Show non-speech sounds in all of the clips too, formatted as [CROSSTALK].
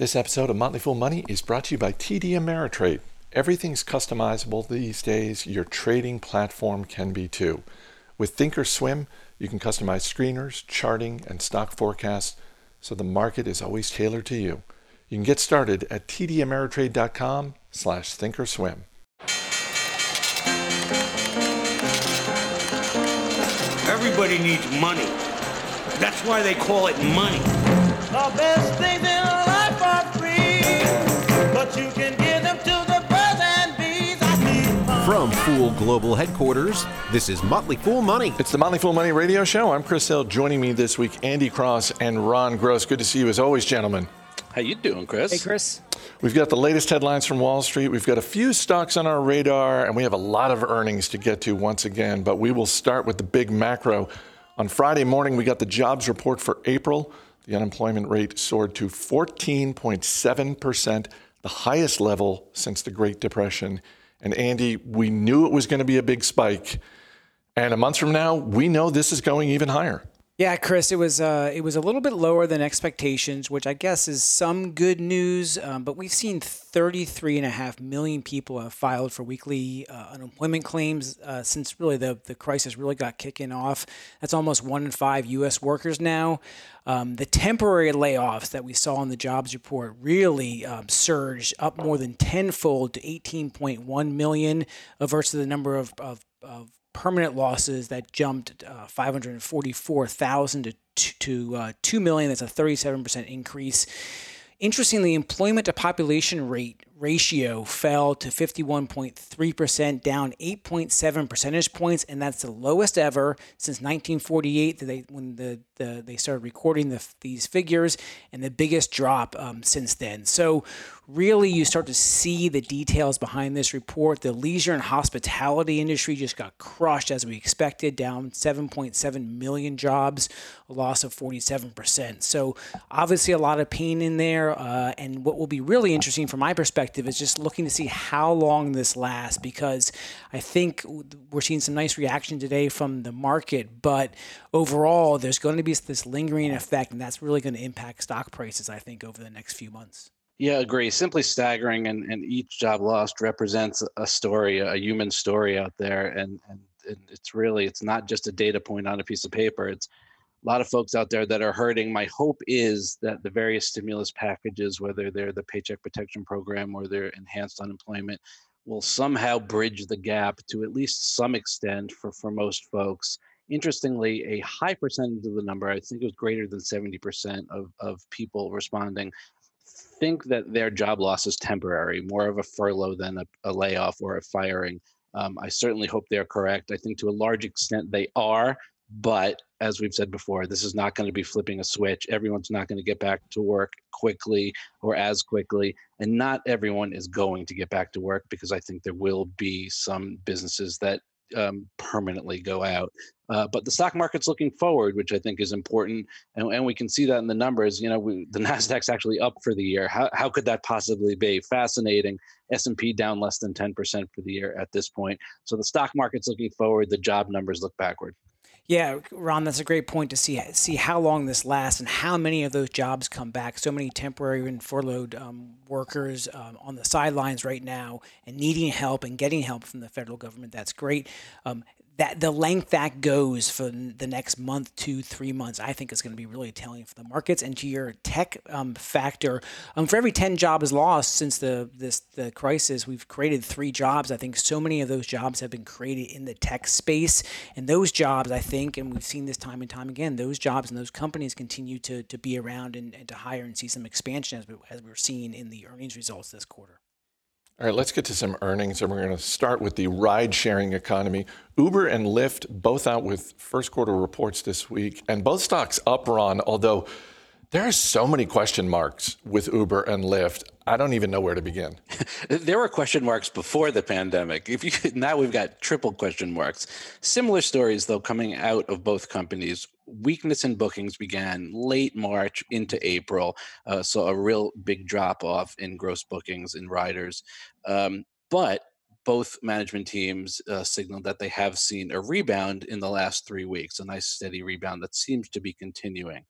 This episode of Motley Fool Money is brought to you by TD Ameritrade. Everything's customizable these days. Your trading platform can be too. With Thinkorswim, you can customize screeners, charting, and stock forecasts so the market is always tailored to you. You can get started at tdameritrade.com slash thinkorswim. Everybody needs money. That's why they call it money. The best things From Fool Global Headquarters, this is Motley Fool Money. It's the Motley Fool Money radio show. I'm Chris Hill. Joining me this week, Andy Cross and Ron Gross. Good to see you as always, gentlemen. How you doing, Chris? Hey, Chris. We've got the latest headlines from Wall Street. We've got a few stocks on our radar, and we have a lot of earnings to get to once again. But we will start with the big macro. On Friday morning, we got the jobs report for April. The unemployment rate soared to 14.7%, the highest level since the Great Depression. And Andy, we knew it was going to be a big spike. And a month from now, we know this is going even higher. Yeah, Chris, it was uh, it was a little bit lower than expectations, which I guess is some good news. Um, but we've seen 33 and a half million people have filed for weekly uh, unemployment claims uh, since really the the crisis really got kicking off. That's almost one in five U.S. workers now. Um, the temporary layoffs that we saw in the jobs report really um, surged up more than tenfold to 18.1 million versus the number of, of, of permanent losses that jumped uh, 544,000 to to uh, 2 million. That's a 37% increase. Interestingly, employment to population rate ratio fell to 51.3%, down 8.7 percentage points, and that's the lowest ever since 1948 that they when the, the they started recording the, these figures, and the biggest drop um, since then. So, really, you start to see the details behind this report. The leisure and hospitality industry just got crushed as we expected, down 7.7 million jobs, a loss of 47%. So, obviously, a lot of pain in there, uh, and what will be really interesting from my perspective perspective is just looking to see how long this lasts because I think we're seeing some nice reaction today from the market, but overall, there's going to be this lingering effect, and that's really going to impact stock prices, I think, over the next few months. Yeah, agree. Simply staggering, and, and each job lost represents a story, a human story out there, and, and and it's really it's not just a data point on a piece of paper. It's a lot of folks out there that are hurting. My hope is that the various stimulus packages, whether they're the Paycheck Protection Program or their enhanced unemployment, will somehow bridge the gap to at least some extent for, for most folks. Interestingly, a high percentage of the number, I think it was greater than 70% of, of people responding, think that their job loss is temporary, more of a furlough than a, a layoff or a firing. Um, I certainly hope they're correct. I think to a large extent they are. But as we've said before, this is not going to be flipping a switch. Everyone's not going to get back to work quickly or as quickly. And not everyone is going to get back to work because I think there will be some businesses that um, permanently go out. Uh, but the stock market's looking forward, which I think is important, and, and we can see that in the numbers. You know, we, the [LAUGHS] Nasdaq's actually up for the year. How how could that possibly be? Fascinating. S and P down less than ten percent for the year at this point. So the stock market's looking forward. The job numbers look backward. Yeah, Ron, that's a great point to see see how long this lasts and how many of those jobs come back. So many temporary and furloughed um, workers um, on the sidelines right now and needing help and getting help from the federal government. That's great. Um, that the length that goes for the next month, two, three months, I think is going to be really telling for the markets. And to your tech um, factor, um, for every ten jobs lost since the this the crisis, we've created three jobs. I think so many of those jobs have been created in the tech space, and those jobs, I think, and we've seen this time and time again, those jobs and those companies continue to to be around and, and to hire and see some expansion as we, as we're seeing in the earnings results this quarter. All right, let's get to some earnings, and we're going to start with the ride sharing economy. Uber and Lyft both out with first quarter reports this week, and both stocks up, Ron, although there are so many question marks with Uber and Lyft. I don't even know where to begin. [LAUGHS] there were question marks before the pandemic. If you now we've got triple question marks. Similar stories though coming out of both companies. Weakness in bookings began late March into April, uh, so a real big drop off in gross bookings in riders. Um, but both management teams uh, signaled that they have seen a rebound in the last three weeks, a nice steady rebound that seems to be continuing.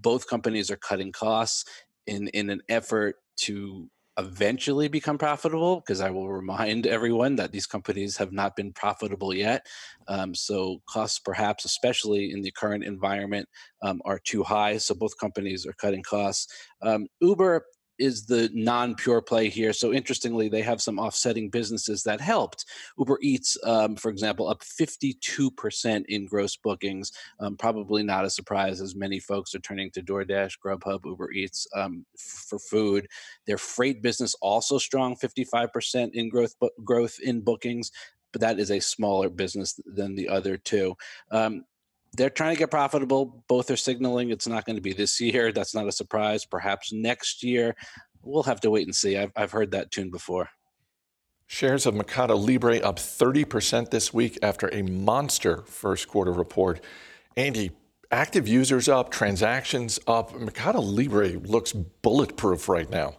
Both companies are cutting costs in in an effort to eventually become profitable because I will remind [LAUGHS] everyone that these companies have not been profitable yet. Um, so costs, perhaps, especially in the current environment, um, are too high. So both companies are cutting costs. Um, Uber is the non-pure play here. So interestingly, they have some offsetting businesses that helped. Uber Eats, um, for example, up 52% in gross bookings. Um, probably not a surprise, as many folks are turning to DoorDash, Grubhub, Uber Eats um, f- for food. Their freight business also strong, 55% in growth growth in bookings. But that is a smaller business than the other two. Um, they're trying to get profitable. Both are signaling it's not going to be this year. That's not a surprise. Perhaps next year. We'll have to wait and see. I've, I've heard that tune before. Shares of Mercado Libre up 30% this week after a monster first quarter report. Andy, active users up, transactions up. Mercado Libre looks bulletproof right now.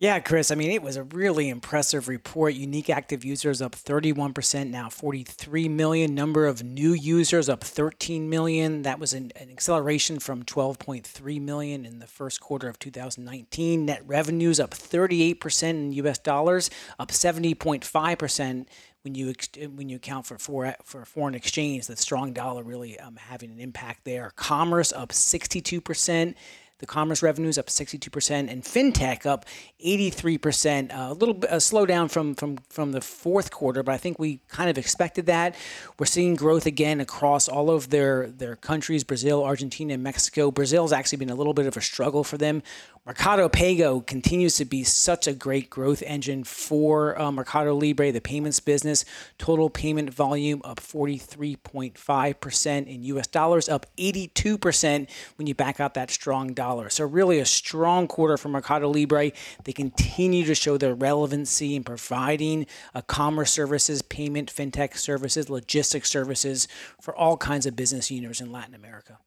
Yeah, Chris. I mean, it was a really impressive report. Unique active users up 31%, now 43 million. Number of new users up 13 million. That was an, an, acceleration from 12.3 million in the first quarter of 2019. Net revenues up 38% in US dollars, up 70.5% when you when you account for for, for foreign exchange. The strong dollar really um, having an impact there. Commerce up 62%. The commerce revenues up 62%, and fintech up 83%. Uh, a little bit a slowdown from from from the fourth quarter, but I think we kind of expected that. We're seeing growth again across all of their their countries: Brazil, Argentina, and Mexico. Brazil's actually been a little bit of a struggle for them. Mercado Pago continues to be such a great growth engine for uh, Mercado Libre, the payments business. Total payment volume up 43.5% in US dollars, up 82% when you back out that strong dollar. So, really, a strong quarter for Mercado Libre. They continue to show their relevancy in providing uh, commerce services, payment, fintech services, logistics services for all kinds of business units in Latin America.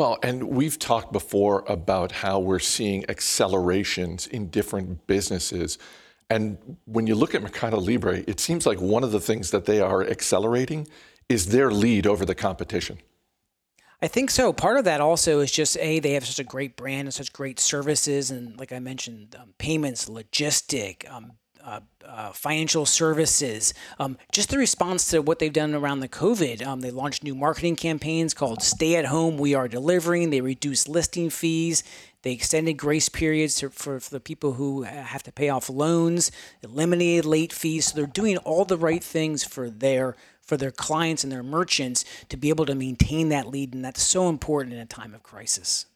Well, and we've talked before about how we're seeing accelerations in different businesses. And when you look at Mercado Libre, it seems like one of the things that they are accelerating is their lead over the competition. I think so. Part of that also is just a they have such a great brand and such great services, and like I mentioned, um, payments, logistic, um, uh, uh, financial services. Um, just the response to what they've done around the COVID. Um, they launched new marketing campaigns called Stay at Home, We Are Delivering. They reduced listing fees. They extended grace periods to, for, for the people who have to pay off loans, eliminated late fees. So they're doing all the right things for their for their clients and their merchants to be able to maintain that lead, and that's so important in a time of crisis.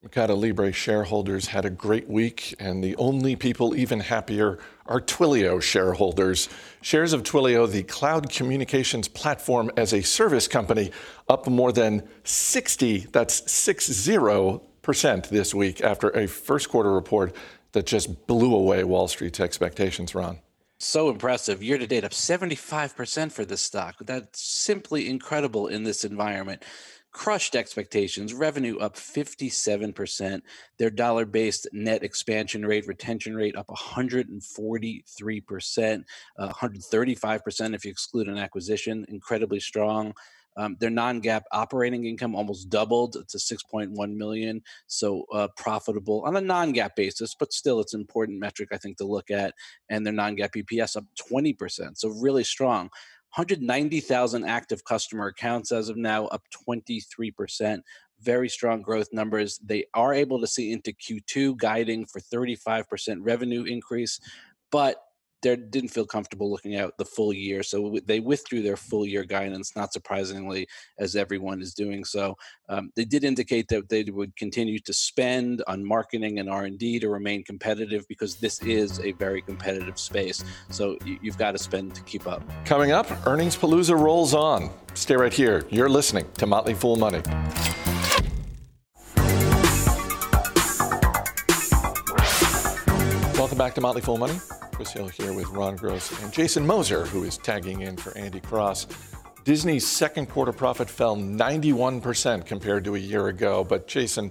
Mercado Libre shareholders had a great week, and the only people even happier are Twilio shareholders. Shares of Twilio, the cloud communications platform as a service company, up more than 60, that's 60% this week after a first quarter report that just blew away Wall Street's expectations, Ron. So impressive. Year to date, up 75% for this stock. That's simply incredible in this environment crushed expectations. Revenue up 57%. Their dollar based net expansion rate, retention rate up 143%, uh, 135% if you exclude an acquisition. Incredibly strong. Um, their non-GAAP operating income almost doubled to 6.1 million, so uh, profitable on a non-GAAP basis, but still it's an important metric I think to look at. And their non-GAAP EPS up 20%, so really strong. 190,000 active customer accounts as of now, up 23%. Very strong growth numbers. They are able to see into Q2, guiding for 35% revenue increase, but they didn't feel comfortable looking at the full year, so they withdrew their full year guidance. Not surprisingly, as everyone is doing so, um, they did indicate that they would continue to spend on marketing and R and D to remain competitive because this is a very competitive space. So you've got to spend to keep up. Coming up, earnings palooza rolls on. Stay right here. You're listening to Motley Fool Money. Welcome back to Motley Fool Money. Chris Hill here with Ron Gross and Jason Moser, who is tagging in for Andy Cross. Disney's second quarter profit fell 91% compared to a year ago. But Jason,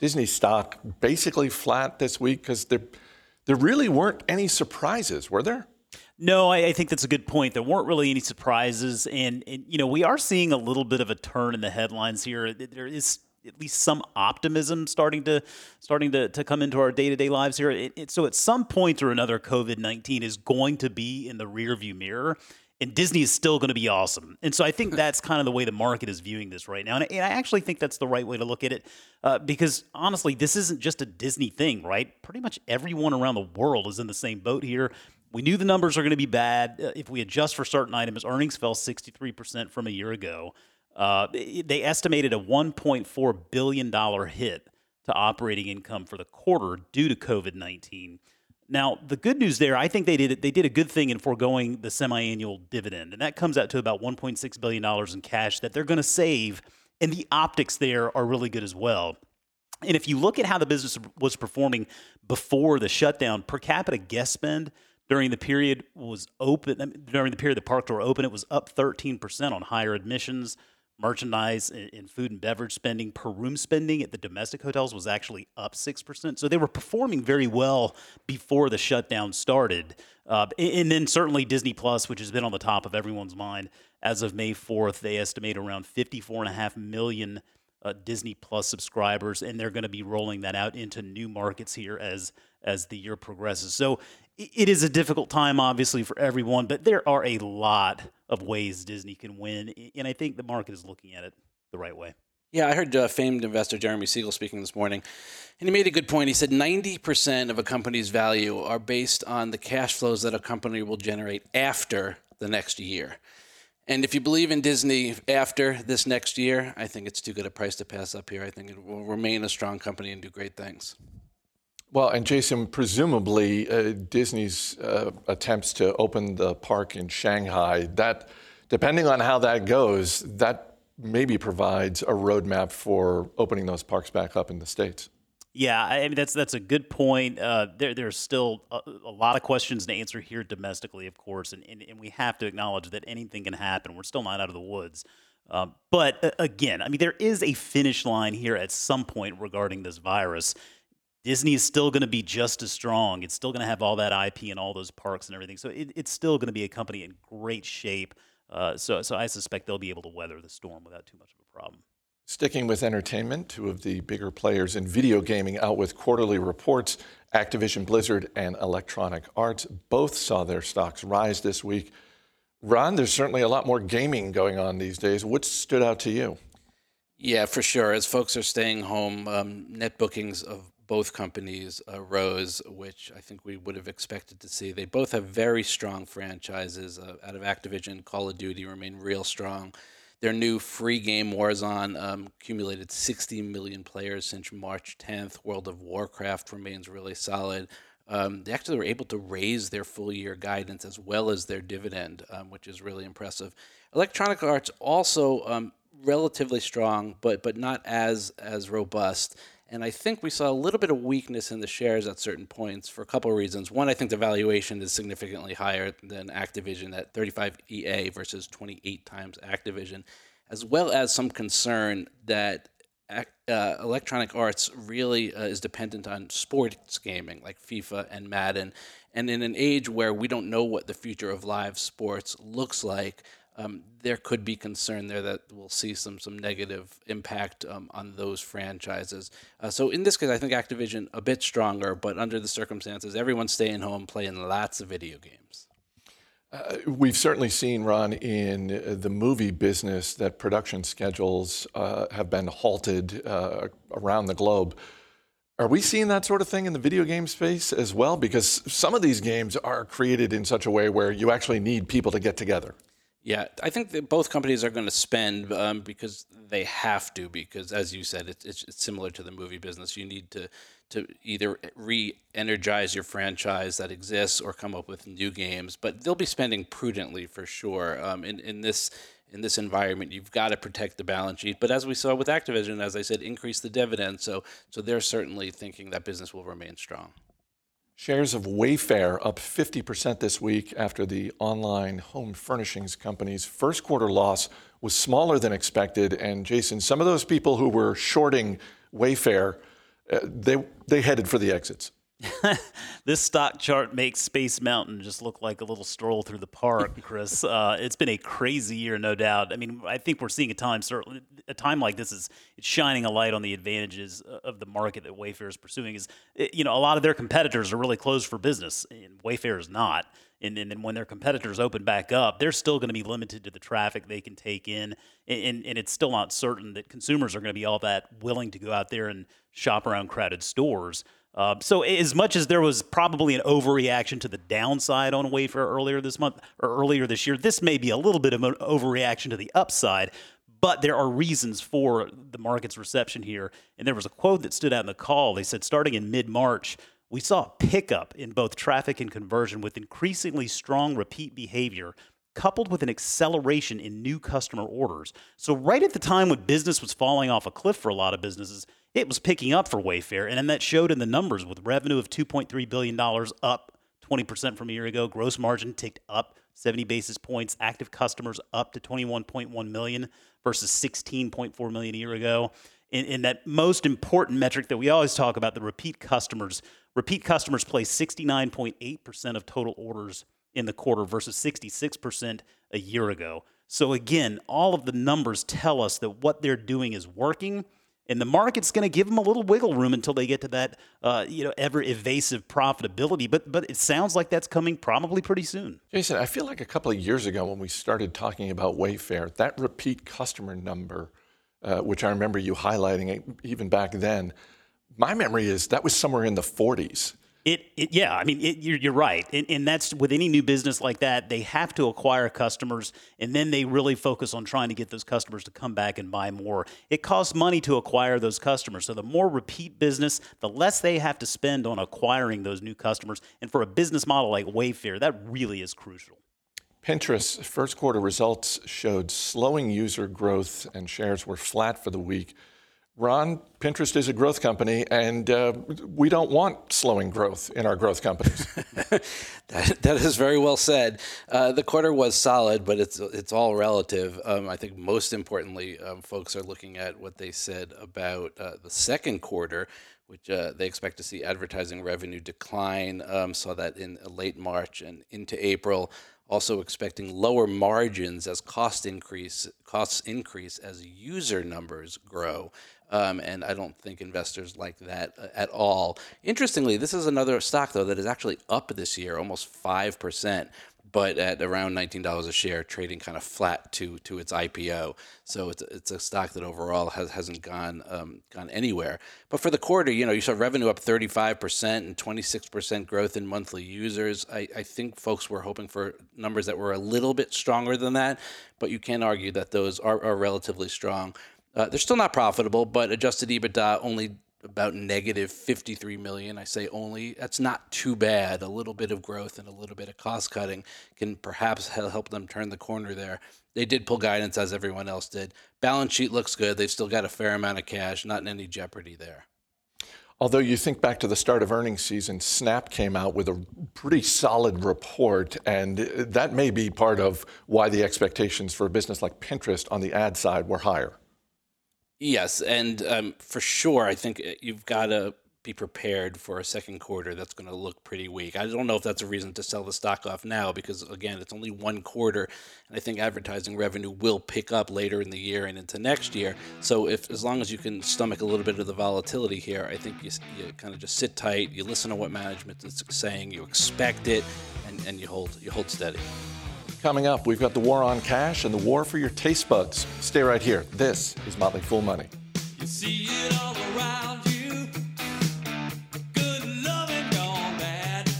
Disney stock basically flat this week because there, there really weren't any surprises, were there? No, I, I, think that's a good point. There weren't really any surprises, and, and you know we are seeing a little bit of a turn in the headlines here. There is at least some optimism starting to starting to, to come into our day to day lives here. It, it, so at some point or another, COVID nineteen is going to be in the rearview mirror and Disney is still going to be awesome. And so I think [LAUGHS] that's kind of the way the market is viewing this right now. And, I actually think that's the right way to look at it uh, because honestly, this isn't just a Disney thing, right? Pretty much everyone around the world is in the same boat here. We knew the numbers are going to be bad. Uh, if we adjust for certain items, earnings fell 63% from a year ago. Uh, they estimated a $1.4 billion hit to operating income for the quarter due to COVID 19. Now, the good news there, I think they did they did a good thing in foregoing the semi-annual dividend, and that comes out to about 1.6 billion dollars in cash that they're going to save, and the optics there are really good as well. And if you look at how the business was performing before the shutdown, per capita guest spend during the period was open during the period the parks were open, it was up 13% on higher admissions, merchandise and food and beverage spending per room spending at the domestic hotels was actually up 6%. So they were performing very well before the shutdown started. Uh, and then certainly Disney Plus, which has been on the top of everyone's mind as of May 4th, they estimate around 54.5 million uh, Disney Plus subscribers, and they're going to be rolling that out into new markets here as as the year progresses. So it is a difficult time, obviously, for everyone, but there are a lot of ways Disney can win, and I think the market is looking at it the right way. Yeah, I heard uh, famed investor Jeremy Siegel speaking this morning, and he made a good point. He said 90% of a company's value are based on the cash flows that a company will generate after the next year. And if you believe in Disney after this next year, I think it's too good a price to pass up here. I think it will remain a strong company and do great things. Well, and Jason, presumably uh, Disney's uh, attempts to open the park in Shanghai, that, depending on how that goes, that maybe provides a roadmap for opening those parks back up in the States. Yeah, I mean that's that's a good point. Uh, there, there's still a, a, lot of questions to answer here domestically, of course, and, and, and, we have to acknowledge that anything can happen. We're still not out of the woods. Um, but uh, again, I mean, there is a finish line here at some point regarding this virus. Disney is still going to be just as strong. It's still going to have all that IP and all those parks and everything. So it, it's still going to be a company in great shape. Uh, so, so I suspect they'll be able to weather the storm without too much of a problem. Sticking with entertainment, two of the bigger players in video gaming out with quarterly reports. Activision Blizzard and Electronic Arts both saw their stocks rise this week. Ron, there's certainly a lot more gaming going on these days. What stood out to you? Yeah, for sure. As folks are staying home, um, net bookings of both companies uh, rose, which I think we would have expected to see. They both have very strong franchises. Uh, out of Activision, Call of Duty remain real strong. Their new free game Warzone um, accumulated 60 million players since March 10th. World of Warcraft remains really solid. Um, they actually were able to raise their full year guidance as well as their dividend, um, which is really impressive. Electronic Arts also um, relatively strong, but but not as as robust. And I think we saw a little bit of weakness in the shares at certain points for a couple of reasons. One, I think the valuation is significantly higher than Activision at 35 EA versus 28 times Activision, as well as some concern that uh, Electronic Arts really uh, is dependent on sports gaming like FIFA and Madden. And in an age where we don't know what the future of live sports looks like, um, there could be concern there that we'll see some some negative impact um, on those franchises. Uh, so in this case, I think Activision a bit stronger, but under the circumstances, everyone's staying home playing lots of video games. Uh, we've certainly seen, Ron, in the movie business that production schedules uh, have been halted uh, around the globe. Are we seeing that sort of thing in the video game space as well? Because some of these games are created in such a way where you actually need people to get together. Yeah, I think that both companies are going to spend um, because they have to. Because as you said, it's, it's, similar to the movie business. You need to to either re-energize your franchise that exists or come up with new games. But they'll be spending prudently for sure. Um, in in this in this environment, you've got to protect the balance sheet. But as we saw with Activision, as I said, increase the dividend. So so they're certainly thinking that business will remain strong. Shares of Wayfair up 50% this week after the online home furnishings company's first quarter loss was smaller than expected. And Jason, some of those people who were shorting Wayfair, uh, they, they headed for the exits. [LAUGHS] this stock chart makes Space Mountain just look like a little stroll through the park, [LAUGHS] Chris. uh, it's been a crazy year, no doubt. I mean, I think we're seeing a time, certainly, a time like this is it's shining a light on the advantages of the market that Wayfair is pursuing. Is you know, a lot of their competitors are really closed for business, and Wayfair is not. And, and, and when their competitors open back up, they're still going to be limited to the traffic they can take in, and, and it's still not certain that consumers are going to be all that willing to go out there and shop around crowded stores. Uh, so as much as there was probably an overreaction to the downside on Wayfair earlier this month or earlier this year, this may be a little bit of an overreaction to the upside. But there are reasons for the market's reception here. And there was a quote that stood out in the call. They said starting in mid March, we saw a pickup in both traffic and conversion with increasingly strong repeat behavior coupled with an acceleration in new customer orders. So, right at the time when business was falling off a cliff for a lot of businesses, it was picking up for Wayfair. And then that showed in the numbers with revenue of $2.3 billion, up 20% from a year ago. Gross margin ticked up 70 basis points. Active customers up to 21.1 million versus 16.4 million a year ago. And, in that most important metric that we always talk about, the repeat customers, repeat customers place 69.8% of total orders in the quarter versus 66% a year ago. So, again, all of the numbers tell us that what they're doing is working and the market's going to give them a little wiggle room until they get to that uh, you know ever evasive profitability but but it sounds like that's coming probably pretty soon. Jason i feel like a couple of years ago when we started talking about wayfair that repeat customer number uh, which i remember you highlighting even back then my memory is that was somewhere in the 40s it, it, yeah, I mean, it, you're, you're right, and, and, that's with any new business like that. They have to acquire customers, and then they really focus on trying to get those customers to come back and buy more. It costs money to acquire those customers, so the more repeat business, the less they have to spend on acquiring those new customers. And for a business model like Wayfair, that really is crucial. Pinterest's first quarter results showed slowing user growth, and shares were flat for the week. Ron, Pinterest is a growth company, and uh, we don't want slowing growth in our growth companies. [LAUGHS] that, that is very well said. Uh, the quarter was solid, but it's it's all relative. Um, I think most importantly, um, folks are looking at what they said about uh, the second quarter, which uh, they expect to see advertising revenue decline. Um, saw that in late March and into April also expecting lower margins as cost increase costs increase as user numbers grow. Um, and I don't think investors like that uh, at all. Interestingly, this is another stock, though, that is actually up this year, almost 5%, but at around $19 a share, trading kind of flat to, to its IPO. So it's, it's a stock that overall has, hasn't gone, um, gone anywhere. But for the quarter, you know, you saw revenue up 35% and 26% growth in monthly users. I, I think folks were hoping for numbers that were a little bit stronger than that, but you can argue that those are, are relatively strong. Uh, they're still not profitable, but adjusted EBITDA only about negative 53 million. I say only. That's not too bad. A little bit of growth and a little bit of cost cutting can perhaps help them turn the corner there. They did pull guidance as everyone else did. Balance sheet looks good. They've still got a fair amount of cash, not in any jeopardy there. Although you think back to the start of earnings season, Snap came out with a pretty solid report, and that may be part of why the expectations for a business like Pinterest on the ad side were higher. Yes, and um, for sure, I think uh, you've got to be prepared for a second quarter that's going to look pretty weak. I don't know if that's a reason to sell the stock off now because again, it's only one quarter, and I think advertising revenue will pick up later in the year and into next year. So if as long as you can stomach a little bit of the volatility here, I think you, you kind of just sit tight, you listen to what management is saying, you expect it, and, and you hold you hold steady. Coming up, we've got the war on cash and the war for your taste buds. Stay right here. This is Motley Fool Money. You see it all around you. Good loving gone bad.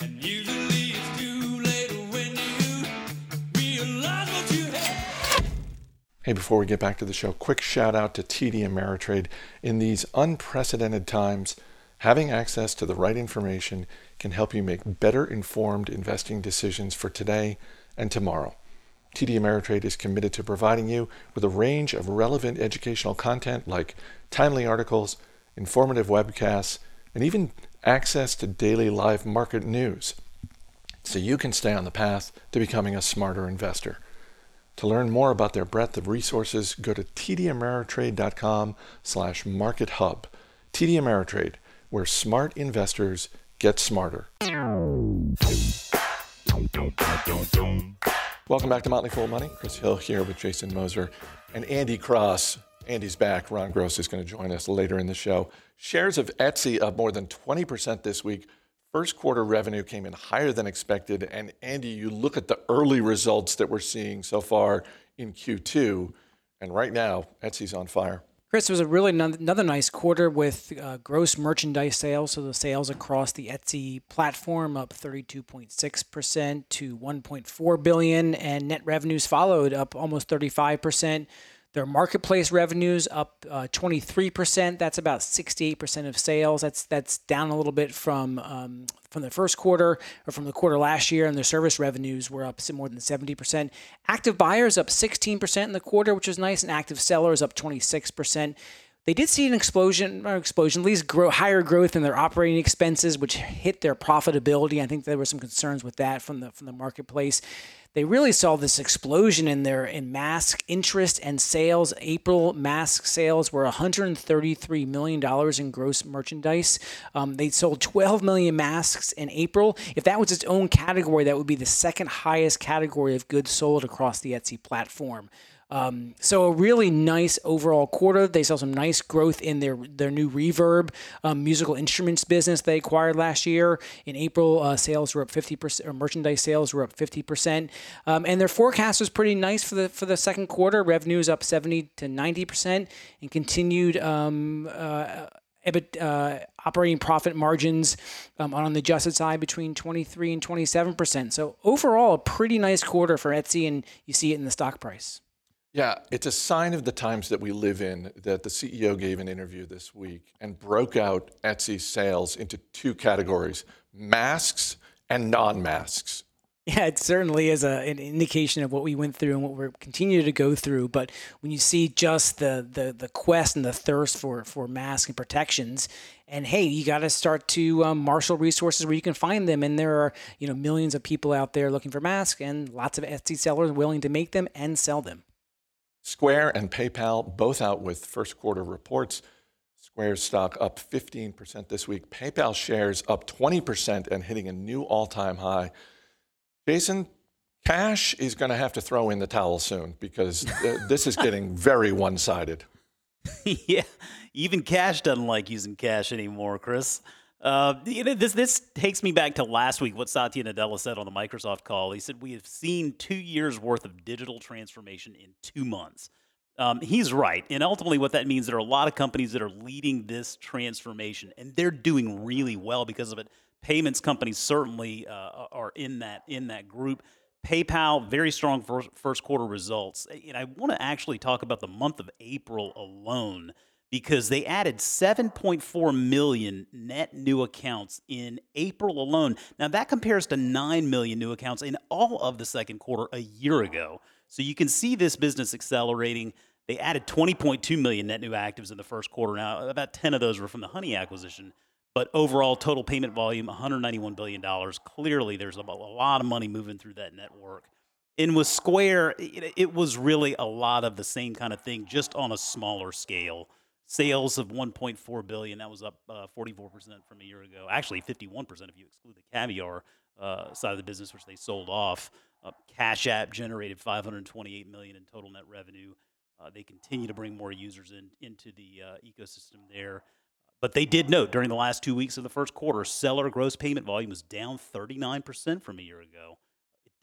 And usually it's too late when you realize what you had. Hey, before we get back to the show, quick shout out to TD Ameritrade. In these unprecedented times, having access to the right information can help you make better informed investing decisions for today and tomorrow. TD Ameritrade is committed to providing you with a range of relevant educational content like timely articles, informative webcasts, and even access to daily live market news so you can stay on the path to becoming a smarter investor. To learn more about their breadth of resources, go to tdameritrade.com slash market hub. TD Ameritrade, where smart investors get smarter. Welcome back to Motley Fool Money. Chris Hill here with Jason Moser and Andy Cross. Andy's back. Ron Gross is going to join us later in the show. Shares of Etsy up more than 20% this week. First quarter revenue came in higher than expected. And Andy, you look at the early results that we're seeing so far in Q2, and right now, Etsy's on fire. Chris, it was a really another nice quarter with uh, gross merchandise sales. So the sales across the Etsy platform up 32.6% to 1.4 billion, and net revenues followed up almost 35%. Their marketplace revenues up uh, 23%. That's about 68% of sales. That's that's down a little bit from um, from the first quarter or from the quarter last year. And their service revenues were up more than 70%. Active buyers up 16% in the quarter, which was nice, and active sellers up 26%. They did see an explosion, or explosion, at least grow higher growth in their operating expenses, which hit their profitability. I think there were some concerns with that from the from the marketplace they really saw this explosion in their in mask interest and sales. April mask sales were 133 million dollars in gross merchandise. Um, they sold 12 million masks in April. If that was its own category, that would be the second highest category of goods sold across the Etsy platform. Um, so a really nice overall quarter. They saw some nice growth in their their new Reverb um, musical instruments business they acquired last year. In April, uh, sales were up fifty percent, or merchandise sales were up fifty percent, um, and their forecast was pretty nice for the for the second quarter. Revenue is up seventy to ninety percent, and continued. Um, uh, EBIT, uh, operating profit margins um, on the adjusted side between 23 and 27 percent. So overall, a pretty nice quarter for Etsy, and you see it in the stock price. Yeah, it's a sign of the times that we live in that the CEO gave an interview this week and broke out Etsy's sales into two categories masks and non masks. Yeah, it certainly is a, an indication of what we went through and what we're continuing to go through. But when you see just the the, the quest and the thirst for for masks and protections, and hey, you got to start to um, marshal resources where you can find them. And there are you know millions of people out there looking for masks, and lots of Etsy sellers willing to make them and sell them. Square and PayPal both out with first quarter reports. Square's stock up 15% this week. PayPal shares up 20% and hitting a new all time high. Jason, Cash is going to have to throw in the towel soon because [LAUGHS] this is getting very one sided. [LAUGHS] yeah, even Cash doesn't like using cash anymore, Chris. Uh, you know, this this takes me back to last week. What Satya Nadella said on the Microsoft call. He said we have seen two years worth of digital transformation in two months. Um, he's right, and ultimately, what that means there are a lot of companies that are leading this transformation, and they're doing really well because of it. Payments companies certainly uh, are in that in that group. PayPal, very strong first, first quarter results, and I want to actually talk about the month of April alone because they added 7.4 million net new accounts in April alone. Now, that compares to 9 million new accounts in all of the second quarter a year ago. So you can see this business accelerating. They added 20.2 million net new actives in the first quarter. Now, about 10 of those were from the Honey acquisition. But overall, total payment volume, $191 billion. Clearly, there's a lot of money moving through that network. And with Square, it was really a lot of the same kind of thing, just on a smaller scale sales of 1.4 billion. That was up uh, 44% from a year ago. Actually, 51% if you exclude the caviar uh, side of the business, which they sold off. Uh, Cash App generated 528 million in total net revenue. Uh, they continue to bring more users in into the uh, ecosystem there. But they did note during the last two weeks of the first quarter, seller gross payment volume was down 39% from a year ago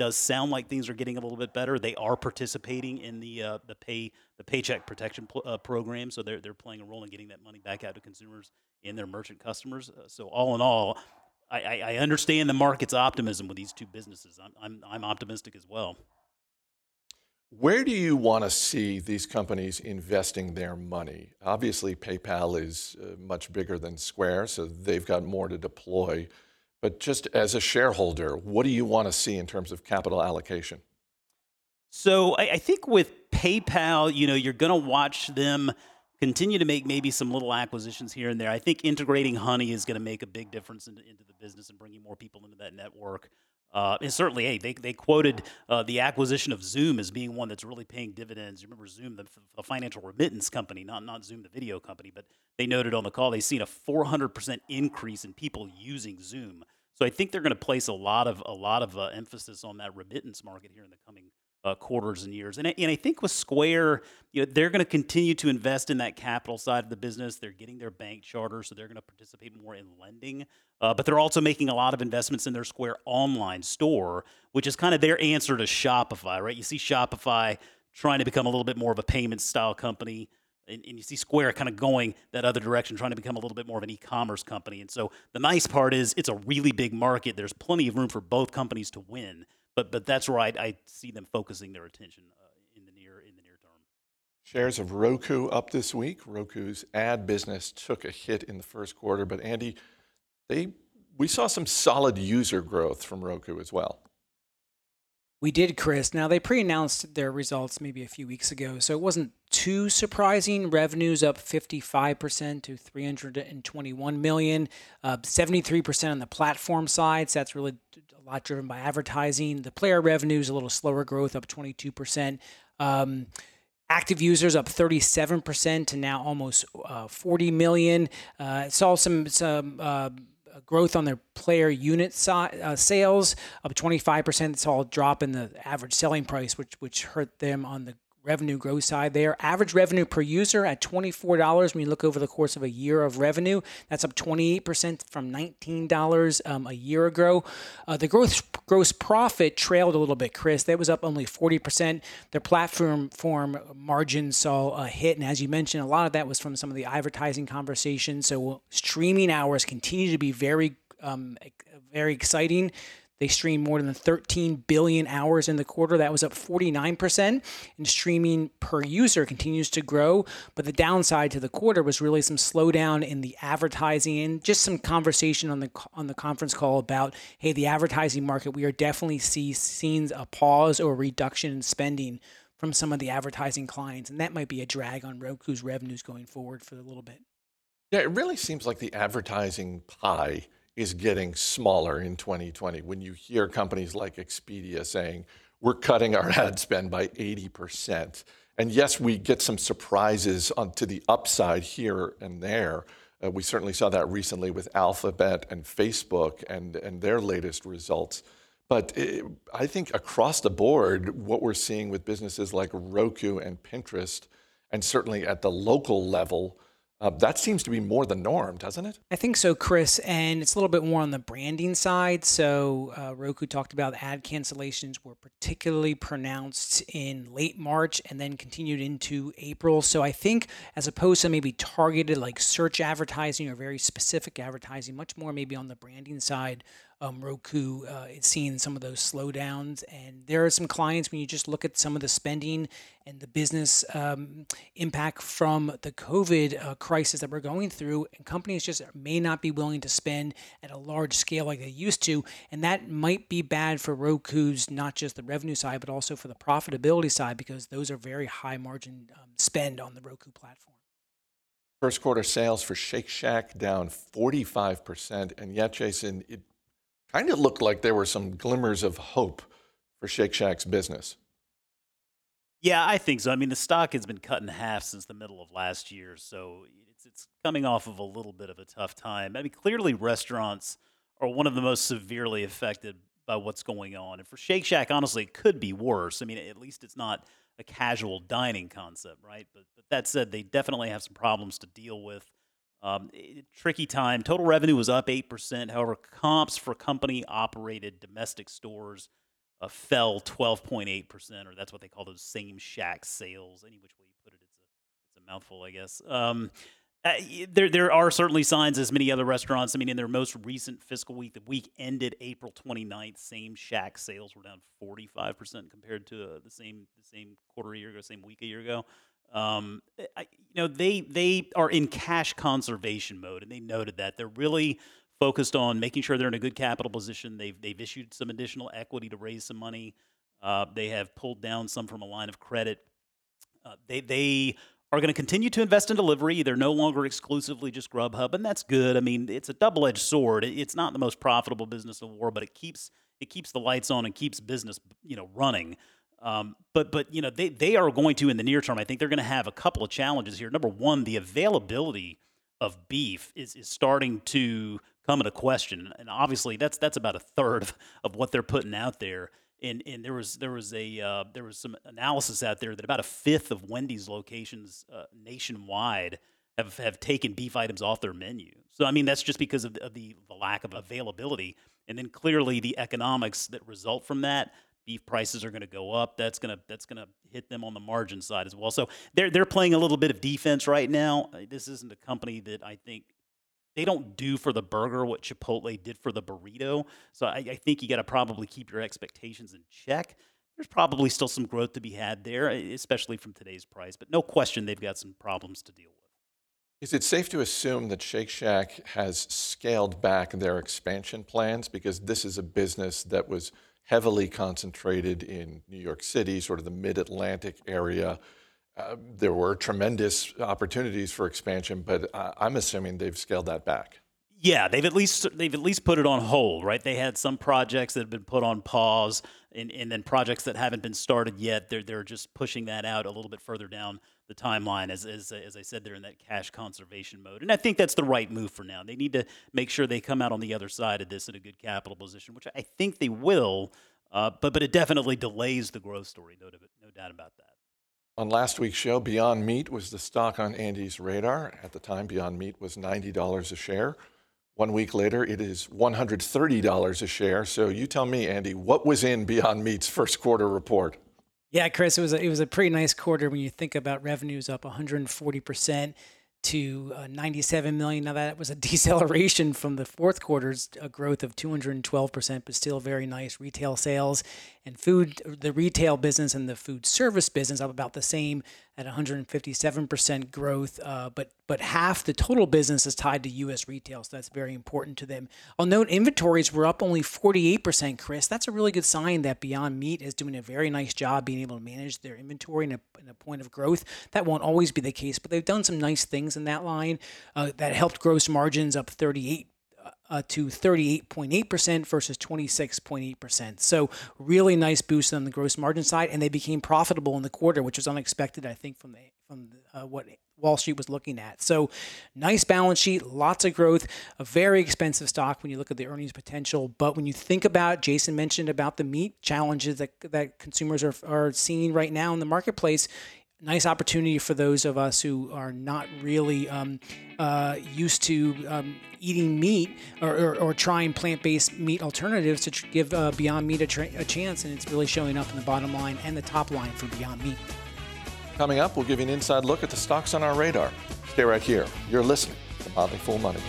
does sound like things are getting a little bit better. They are participating in the uh, the pay the paycheck protection pl- uh, program, so they're they're playing a role in getting that money back out to consumers and their merchant customers. Uh, so all in all, I, I, understand the market's optimism with these two businesses. I'm I'm, I'm optimistic as well. Where do you want to see these companies investing their money? Obviously, PayPal is uh, much bigger than Square, so they've got more to deploy. But just as a shareholder, what do you want to see in terms of capital allocation? So I, I think with PayPal, you know, you're going to watch them continue to make maybe some little acquisitions here and there. I think integrating Honey is going to make a big difference into, into the business and bringing more people into that network. Uh, and certainly, hey, they, they quoted uh, the acquisition of Xoom as being one that's really paying dividends. You remember Xoom, the, the financial remittance company, not not Zoom, the video company, but they noted on the call they've seen a 400% increase in people using Xoom. So I think they're going to place a lot of a lot of uh, emphasis on that remittance market here in the coming uh, quarters and years. And I, and I think with Square, you know, they're going to continue to invest in that capital side of the business. They're getting their bank charter, so they're going to participate more in lending. Uh, but they're also making a lot of investments in their Square online store, which is kind of their answer to Shopify, right? You see Shopify trying to become a little bit more of a payment style company. And, and you see Square kind of going that other direction, trying to become a little bit more of an e-commerce company. And so the nice part is it's a really big market. There's plenty of room for both companies to win but but that's where I, I see them focusing their attention uh, in the near in the near term. Shares of Roku up this week. Roku's ad business took a hit in the first quarter, but Andy, they we saw some solid user growth from Roku as well. We did, Chris. Now, they pre announced their results maybe a few weeks ago, so it wasn't too surprising. Revenues up 55% to 321 million, uh, 73% on the platform side. So that's really lot driven by advertising. The player revenues a little slower growth, up 22%. Um, active users up 37% to now almost uh, 40 million. Uh, saw some some uh, growth on their player unit si- uh, sales up 25%. Saw a drop in the average selling price, which which hurt them on the revenue growth side there. Average revenue per user at $24 when you look over the course of a year of revenue. That's up 28% from $19 um, a year ago. Uh, the gross gross profit trailed a little bit, Chris. That was up only 40%. Their platform form margin saw a hit. And as you mentioned, a lot of that was from some of the advertising conversations. So streaming hours continue to be very um, very exciting. They streamed more than 13 billion hours in the quarter. That was up 49%. And streaming per user continues to grow. But the downside to the quarter was really some slowdown in the advertising and just some conversation on the on the conference call about, hey, the advertising market, we are definitely see, seeing a pause or reduction in spending from some of the advertising clients. And that might be a drag on Roku's revenues going forward for a little bit. Yeah, it really seems like the advertising pie is getting smaller in 2020 when you hear companies like Expedia saying, we're cutting our ad spend by 80%. And yes, we get some surprises on to the upside here and there. Uh, we certainly saw that recently with Alphabet and Facebook and, and their latest results. But it, I think across the board, what we're seeing with businesses like Roku and Pinterest, and certainly at the local level, uh, that seems to be more the norm, doesn't it? I think so, Chris. And it's a little bit more on the branding side. So, uh, Roku talked about ad cancellations were particularly pronounced in late March and then continued into April. So, I think as opposed to maybe targeted like search advertising or very specific advertising, much more maybe on the branding side um, Roku uh, is seeing some of those slowdowns. And there are some clients when you just look at some of the spending and the business um, impact from the COVID uh, crisis that we're going through, and companies just may not be willing to spend at a large scale like they used to. And that might be bad for Roku's not just the revenue side, but also for the profitability side because those are very high margin um, spend on the Roku platform. First quarter sales for Shake Shack down 45%. And yet, Jason, it kind of looked like there were some glimmers of hope for Shake Shack's business. Yeah, I think so. I mean, the stock has been cut in half since the middle of last year, so it's it's coming off of a little bit of a tough time. I mean, clearly restaurants are one of the most severely affected by what's going on. And for Shake Shack, honestly, it could be worse. I mean, at least it's not a casual dining concept, right? But but that said, they definitely have some problems to deal with. Um, tricky time. Total revenue was up 8%. However, comps for company operated domestic stores uh, fell 12.8%, or that's what they call those same shack sales. Any which way you put it, it's a, it's a mouthful, I guess. Um, uh, there, there are certainly signs, as many other restaurants. I mean, in their most recent fiscal week, the week ended April 29th, same shack sales were down 45% compared to uh, the same the same quarter a year ago, same week a year ago. Um, eh, I, you know, they they are in cash conservation mode, and they noted that they're really focused on making sure they're in a good capital position. They've they've issued some additional equity to raise some money. Uh, they have pulled down some from a line of credit. Uh, they they are going to continue to invest in delivery. They're no longer exclusively just Grubhub, and that's good. I mean, it's a double edged sword. It's not the most profitable business in the world, but it keeps it keeps the lights on and keeps business you know running. Um, but but you know they they are going to in the near term. I think they're going to have a couple of challenges here. Number one, the availability of beef is is starting to come into question, and obviously that's that's about a third of, of what they're putting out there. And and there was there was a uh, there was some analysis out there that about a fifth of Wendy's locations uh, nationwide have have taken beef items off their menu. So I mean that's just because of the, of the, the lack of availability, and then clearly the economics that result from that beef prices are going to go up. That's going to that's going to hit them on the margin side as well. So they're they're playing a little bit of defense right now. Uh, this isn't a company that I think they don't do for the burger what Chipotle did for the burrito. So I, I think you got to probably keep your expectations in check. There's probably still some growth to be had there, especially from today's price. But no question, they've got some problems to deal with. Is it safe to assume that Shake Shack has scaled back their expansion plans because this is a business that was heavily concentrated in New York City, sort of the mid Atlantic area. Uh, there were tremendous opportunities for expansion, but uh, I'm assuming they've scaled that back. Yeah, they've at least they've at least put it on hold, right? They had some projects that have been put on pause, and, and then projects that haven't been started yet. They're they're just pushing that out a little bit further down the timeline. As as as I said, they're in that cash conservation mode, and I think that's the right move for now. They need to make sure they come out on the other side of this in a good capital position, which I think they will. Uh, but but it definitely delays the growth story, no, no doubt about that. On last week's show, Beyond Meat was the stock on Andy's radar. At the time, Beyond Meat was $90 a share. One week later, it is $130 a share. So you tell me, Andy, what was in Beyond Meat's first quarter report? Yeah, Chris, it was a, it was a pretty nice quarter when you think about revenues up 140 percent to uh, 97 million. Now that was a [LAUGHS] deceleration from the fourth quarter's uh, growth of 212 percent, but still very nice. Retail sales and food, the retail business and the food service business up about the same at 157% growth, uh, but but half the total business is tied to U.S. retail, so that's very important to them. I'll note inventories were up only 48%, Chris. That's a really good sign that Beyond Meat is doing a very nice job being able to manage their inventory in a, in a point of growth. That won't always be the case, but they've done some nice things in that line uh, that helped gross margins up 38 uh, to 38.8% versus 26.8%. So, really nice boost on the gross margin side, and they became profitable in the quarter, which was unexpected, I think, from the from uh, what Wall Street was looking at. So, nice balance sheet, lots of growth, a very expensive stock when you look at the earnings potential. But when you think about, Jason mentioned about the meat challenges that that consumers are are seeing right now in the marketplace nice opportunity for those of us who are not really um, uh, used to um, eating meat or, or, or trying plant-based meat alternatives to tr- give uh, Beyond Meat a, tra- a chance, and it's really showing up in the bottom line and the top line for Beyond Meat. Coming up, we'll give you an inside look at the stocks on our radar. Stay right here. You're listening to Motley Fool Money.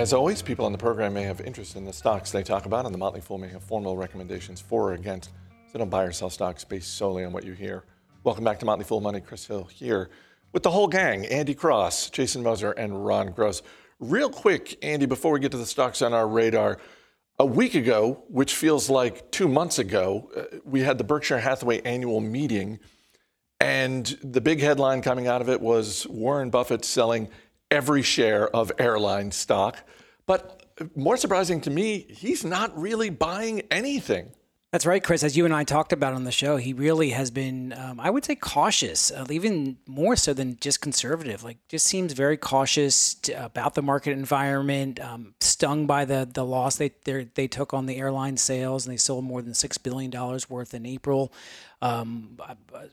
As always, people on the program may have interest in the stocks they talk about, and the Motley Fool may have formal recommendations for or against. So don't buy or sell stocks based solely on what you hear. Welcome back to Motley Fool Money. Chris Hill here with the whole gang Andy Cross, Jason Moser, and Ron Gross. Real quick, Andy, before we get to the stocks on our radar, a week ago, which feels like two months ago, uh, we had the Berkshire Hathaway annual meeting. And the big headline coming out of it was Warren Buffett selling every share of airline stock. But more surprising to me, he's not really buying anything. That's right, Chris. As you and I talked about on the show, he really has been, um, I would say, cautious, uh, even more so than just conservative. Like, just seems very cautious to, about the market environment. Um, stung by the the loss they they took on the airline sales, and they sold more than six billion dollars worth in April. Um,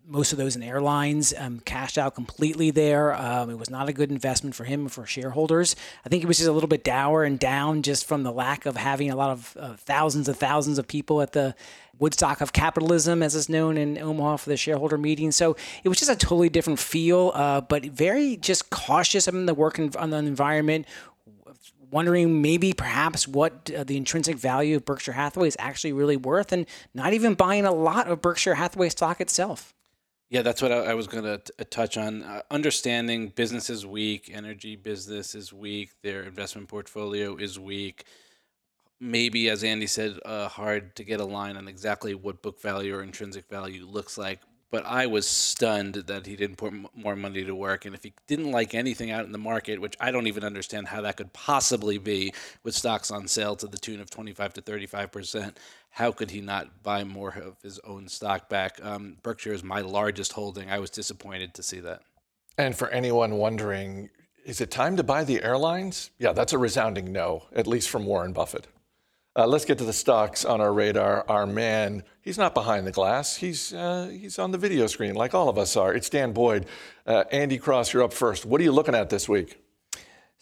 most of those in airlines um, cashed out completely there. Um, it was not a good investment for him or for shareholders. I think it was just a little bit dour and down just from the lack of having a lot of uh, thousands of thousands of people at the Woodstock of capitalism, as it's known in Omaha for the shareholder meeting. So it was just a totally different feel, uh, but very just cautious in the work on the environment wondering maybe perhaps what uh, the intrinsic value of Berkshire Hathaway is actually really worth and not even buying a lot of Berkshire Hathaway stock itself. Yeah, that's what I, I was going to touch on. Uh, understanding business is weak, energy business is weak, their investment portfolio is weak. Maybe, as Andy said, uh, hard to get a line on exactly what book value or intrinsic value looks like. But I was stunned that he didn't put m- more money to work. And if he didn't like anything out in the market, which I don't even understand how that could possibly be with stocks on sale to the tune of 25 to 35%, how could he not buy more of his own stock back? Um, Berkshire is my largest holding. I was disappointed to see that. And for anyone wondering, is it time to buy the airlines? Yeah, that's a resounding no, at least from Warren Buffett. Uh, let's get to the stocks on our radar. Our man, he's not behind the glass. He's uh, he's on the video screen like all of us are. It's Dan Boyd. Uh, Andy Cross, you're up first. What are you looking at this week?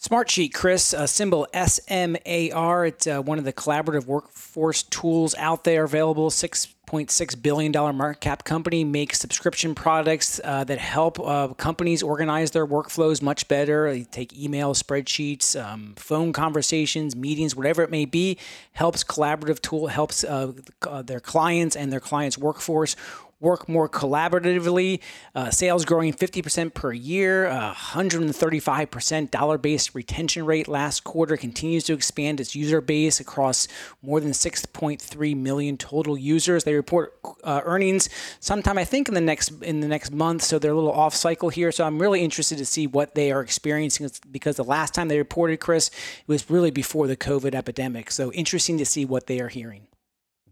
Smartsheet, Chris, uh, symbol SMAR. It's uh, one of the collaborative workforce tools out there available. $6.6 billion market cap company makes subscription products uh, that help uh, companies organize their workflows much better. They take email, spreadsheets, um, phone conversations, meetings, whatever it may be. Helps collaborative tool, helps uh, uh, their clients and their clients' workforce work more collaboratively. Uh, sales growing 50% per year, uh, 135% dollar based retention rate last quarter continues to expand its user base across more than 6.3 million total users. They report uh, earnings sometime I think in the next in the next month, so they're a little off cycle here. So I'm really interested to see what they are experiencing because the last time they reported, Chris, it was really before the COVID epidemic. So interesting to see what they are hearing.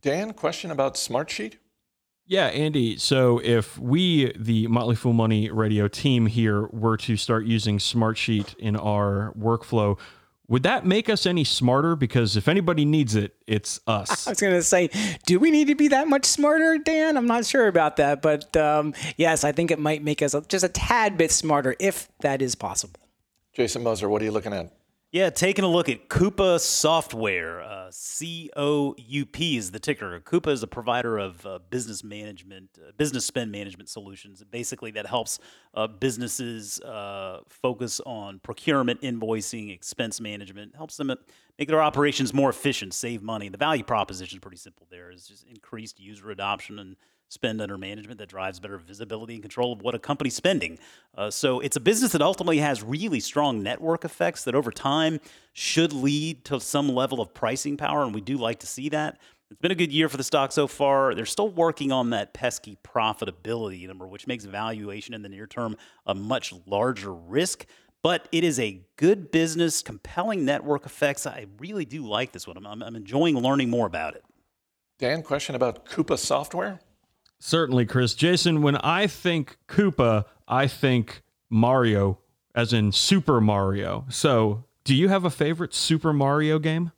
Dan, question about Smartsheet? Yeah, Andy. So if we, the Motley Fool Money radio team here, were to start using Smartsheet in our workflow, would that make us any smarter? Because if anybody needs it, it's us. [LAUGHS] I was going to say, do we need to be that much smarter, Dan? I'm not sure about that. But um, yes, I think it might make us just a tad bit smarter if that is possible. Jason Moser, what are you looking at? Yeah, taking a look at Coupa Software. Uh, C O U P is the ticker. Coupa is a provider of uh, business management, uh, business spend management solutions. Basically, that helps uh, businesses uh, focus on procurement, invoicing, expense management. Helps them make their operations more efficient, save money. The value proposition is pretty simple. There is just increased user adoption and spend under management that drives better visibility and control of what a company's spending. Uh, so it's a business that ultimately has really strong network effects that over time should lead to some level of pricing power, and we do like to see that. It's been a good year for the stock so far. They're still working on that pesky profitability number, which makes valuation in the near term a much larger risk. But it is a good business, compelling network effects. I really do like this one. I'm, I'm, enjoying learning more about it. Dan, question about Coupa Software? Certainly, Chris. Jason, when I think Koopa, I think Mario, as in Super Mario. So, do you have a favorite Super Mario game?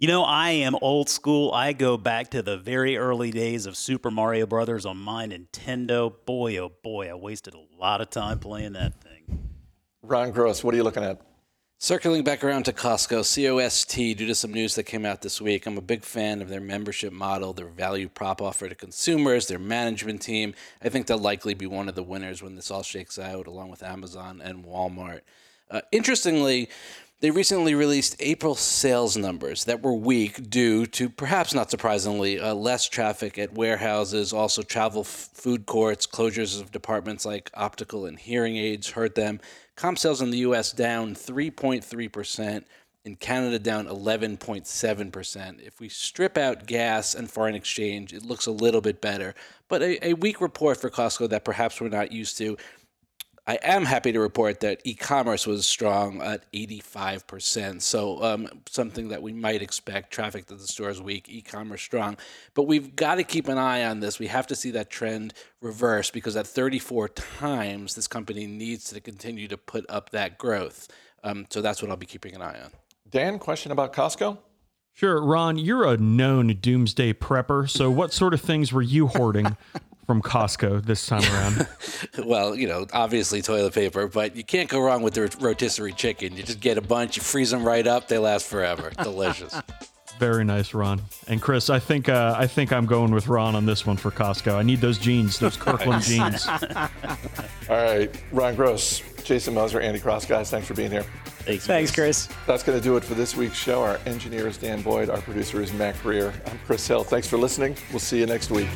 You know, I am old school. I go back to the very early days of Super Mario Brothers on my Nintendo. Boy, oh boy, I wasted a lot of time playing that thing. Ron Gross, what are you looking at? Circling back around to Costco, COST, due to some news that came out this week, I'm a big fan of their membership model, their value prop offer to consumers, their management team. I think they'll likely be one of the winners when this all shakes out, along with Amazon and Walmart. Uh, interestingly, they recently released April sales numbers that were weak due to, perhaps not surprisingly, uh, less traffic at warehouses. Also, travel f- food courts, closures of departments like optical and hearing aids hurt them. Comp sales in the US down 3.3%, in Canada down 11.7%. If we strip out gas and foreign exchange, it looks a little bit better. But a, a weak report for Costco that perhaps we're not used to. I am happy to report that e-commerce was strong at 85%. So um, something that we might expect. Traffic to the stores weak, e-commerce strong. But we've got to keep an eye on this. We have to see that trend reverse because at 34 times, this company needs to continue to put up that growth. Um, so that's what I'll be keeping an eye on. Dan, question about Costco? Sure, Ron, you're a known doomsday prepper. So, what sort of things were you hoarding [LAUGHS] from Costco this time around? [LAUGHS] well, you know, obviously toilet paper, but you can't go wrong with the rotisserie chicken. You just get a bunch, you freeze them right up, they last forever. Delicious. [LAUGHS] Very nice, Ron. And Chris, I think uh, I think I'm going with Ron on this one for Costco. I need those jeans, those Kirkland jeans. [LAUGHS] All right, Ron Gross, Jason Moser, Andy Cross, guys, thanks for being here. Thanks, Thanks, Chris. That's going to do it for this week's show. Our engineer is Dan Boyd. Our producer is Mac Greer. I'm Chris Hill. Thanks for listening. We'll see you next week.